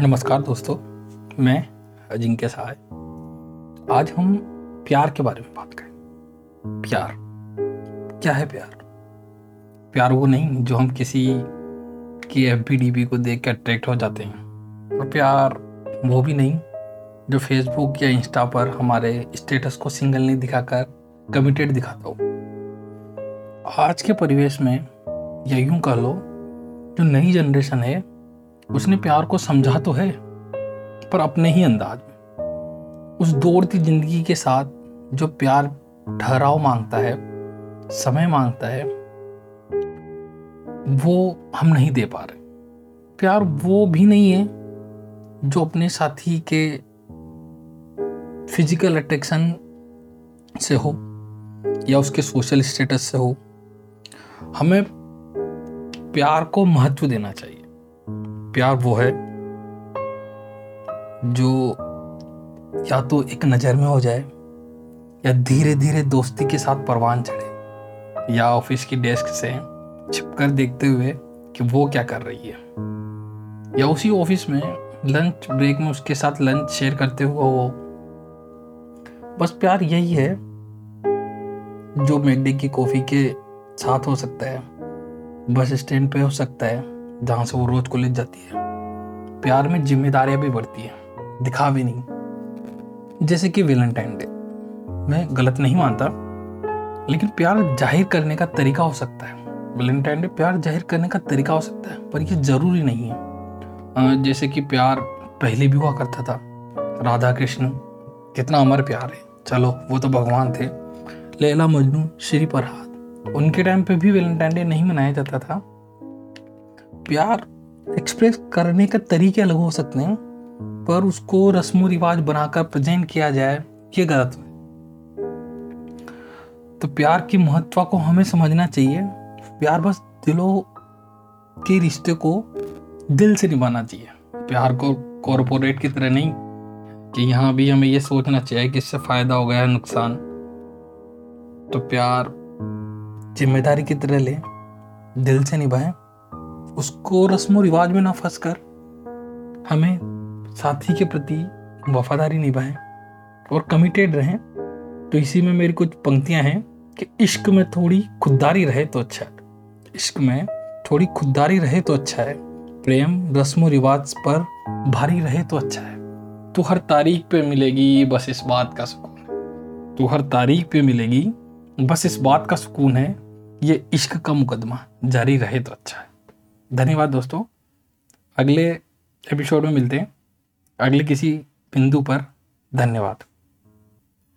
नमस्कार दोस्तों, मैं अजिंक्य सहाय। आज हम प्यार के बारे में बात करें प्यार। क्या है प्यार? प्यार वो नहीं जो हम किसी की एफ़ बी को देख के अट्रैक्ट हो जाते हैं। और प्यार वो भी नहीं जो फेसबुक या इंस्टा पर हमारे स्टेटस को सिंगल नहीं दिखाकर कमिटेड दिखाता हो। आज के परिवेश में या यूँ कह लो, जो नई जनरेशन है उसने प्यार को समझा तो है, पर अपने ही अंदाज में। उस दौड़ती ज़िंदगी के साथ जो प्यार ठहराव माँगता है, समय माँगता है, वो हम नहीं दे पा रहे। प्यार वो भी नहीं है जो अपने साथी के फ़िज़िकल अट्रैक्शन से हो या उसके सोशल स्टेटस से हो। हमें प्यार को महत्व देना चाहिए। प्यार वो है जो या तो एक नज़र में हो जाए, या धीरे धीरे दोस्ती के साथ परवान चढ़े, या ऑफ़िस की डेस्क से छिपकर देखते हुए कि वो क्या कर रही है। या उसी ऑफ़िस में लंच ब्रेक में उसके साथ लंच शेयर करते हुए वो। बस प्यार यही है जो मैकडे की कॉफ़ी के साथ हो सकता है, बस स्टैंड पे हो सकता है। जहाँ से वो रोज कॉलेज जाती है। प्यार में जिम्मेदारियाँ भी बढ़ती हैं। दिखा भी नहीं। जैसे कि वेलेंटाइन डे मैं गलत नहीं मानता, लेकिन प्यार ज़ाहिर करने का तरीका हो सकता है। वेलेंटाइन डे प्यार ज़ाहिर करने का तरीका हो सकता है, पर ये ज़रूरी नहीं है। जैसे कि प्यार पहले भी हुआ करता था। राधा कृष्ण कितना अमर प्यार है। चलो, वो तो भगवान थे। लैला मजनू, श्री प्रहाद उनके टाइम पे भी वेलेंटाइन डे नहीं मनाया जाता था। प्यार एक्सप्रेस करने का तरीके अलग हो सकते हैं, पर उसको रस्म रिवाज बनाकर प्रेजेंट किया जाए, ये गलत है। तो प्यार की महत्व को हमें समझना चाहिए। प्यार बस दिलों के रिश्ते को दिल से निभाना चाहिए। प्यार को कॉरपोरेट की तरह नहीं, कि यहाँ भी हमें ये सोचना चाहिए कि इससे फ़ायदा हो गया है नुकसान। तो प्यार ज़िम्मेदारी की तरह ले, दिल से निभाएँ। उसको रस्म रिवाज में ना फंस कर हमें साथी के प्रति वफादारी निभाएँ और कमिटेड रहें। तो इसी में मेरी कुछ पंक्तियाँ हैं कि इश्क में थोड़ी खुददारी रहे तो अच्छा है। इश्क में थोड़ी खुददारी रहे तो अच्छा है। प्रेम, रस्म रिवाज पर भारी रहे तो अच्छा है। तू हर तारीख पे मिलेगी, बस इस बात का सुकून तू हर तारीख पे मिलेगी, बस इस बात का सुकून है। ये इश्क का मुकदमा, जारी रहे तो अच्छा है। धन्यवाद दोस्तों। अगले एपिसोड में मिलते हैं। अगले किसी बिंदु पर धन्यवाद।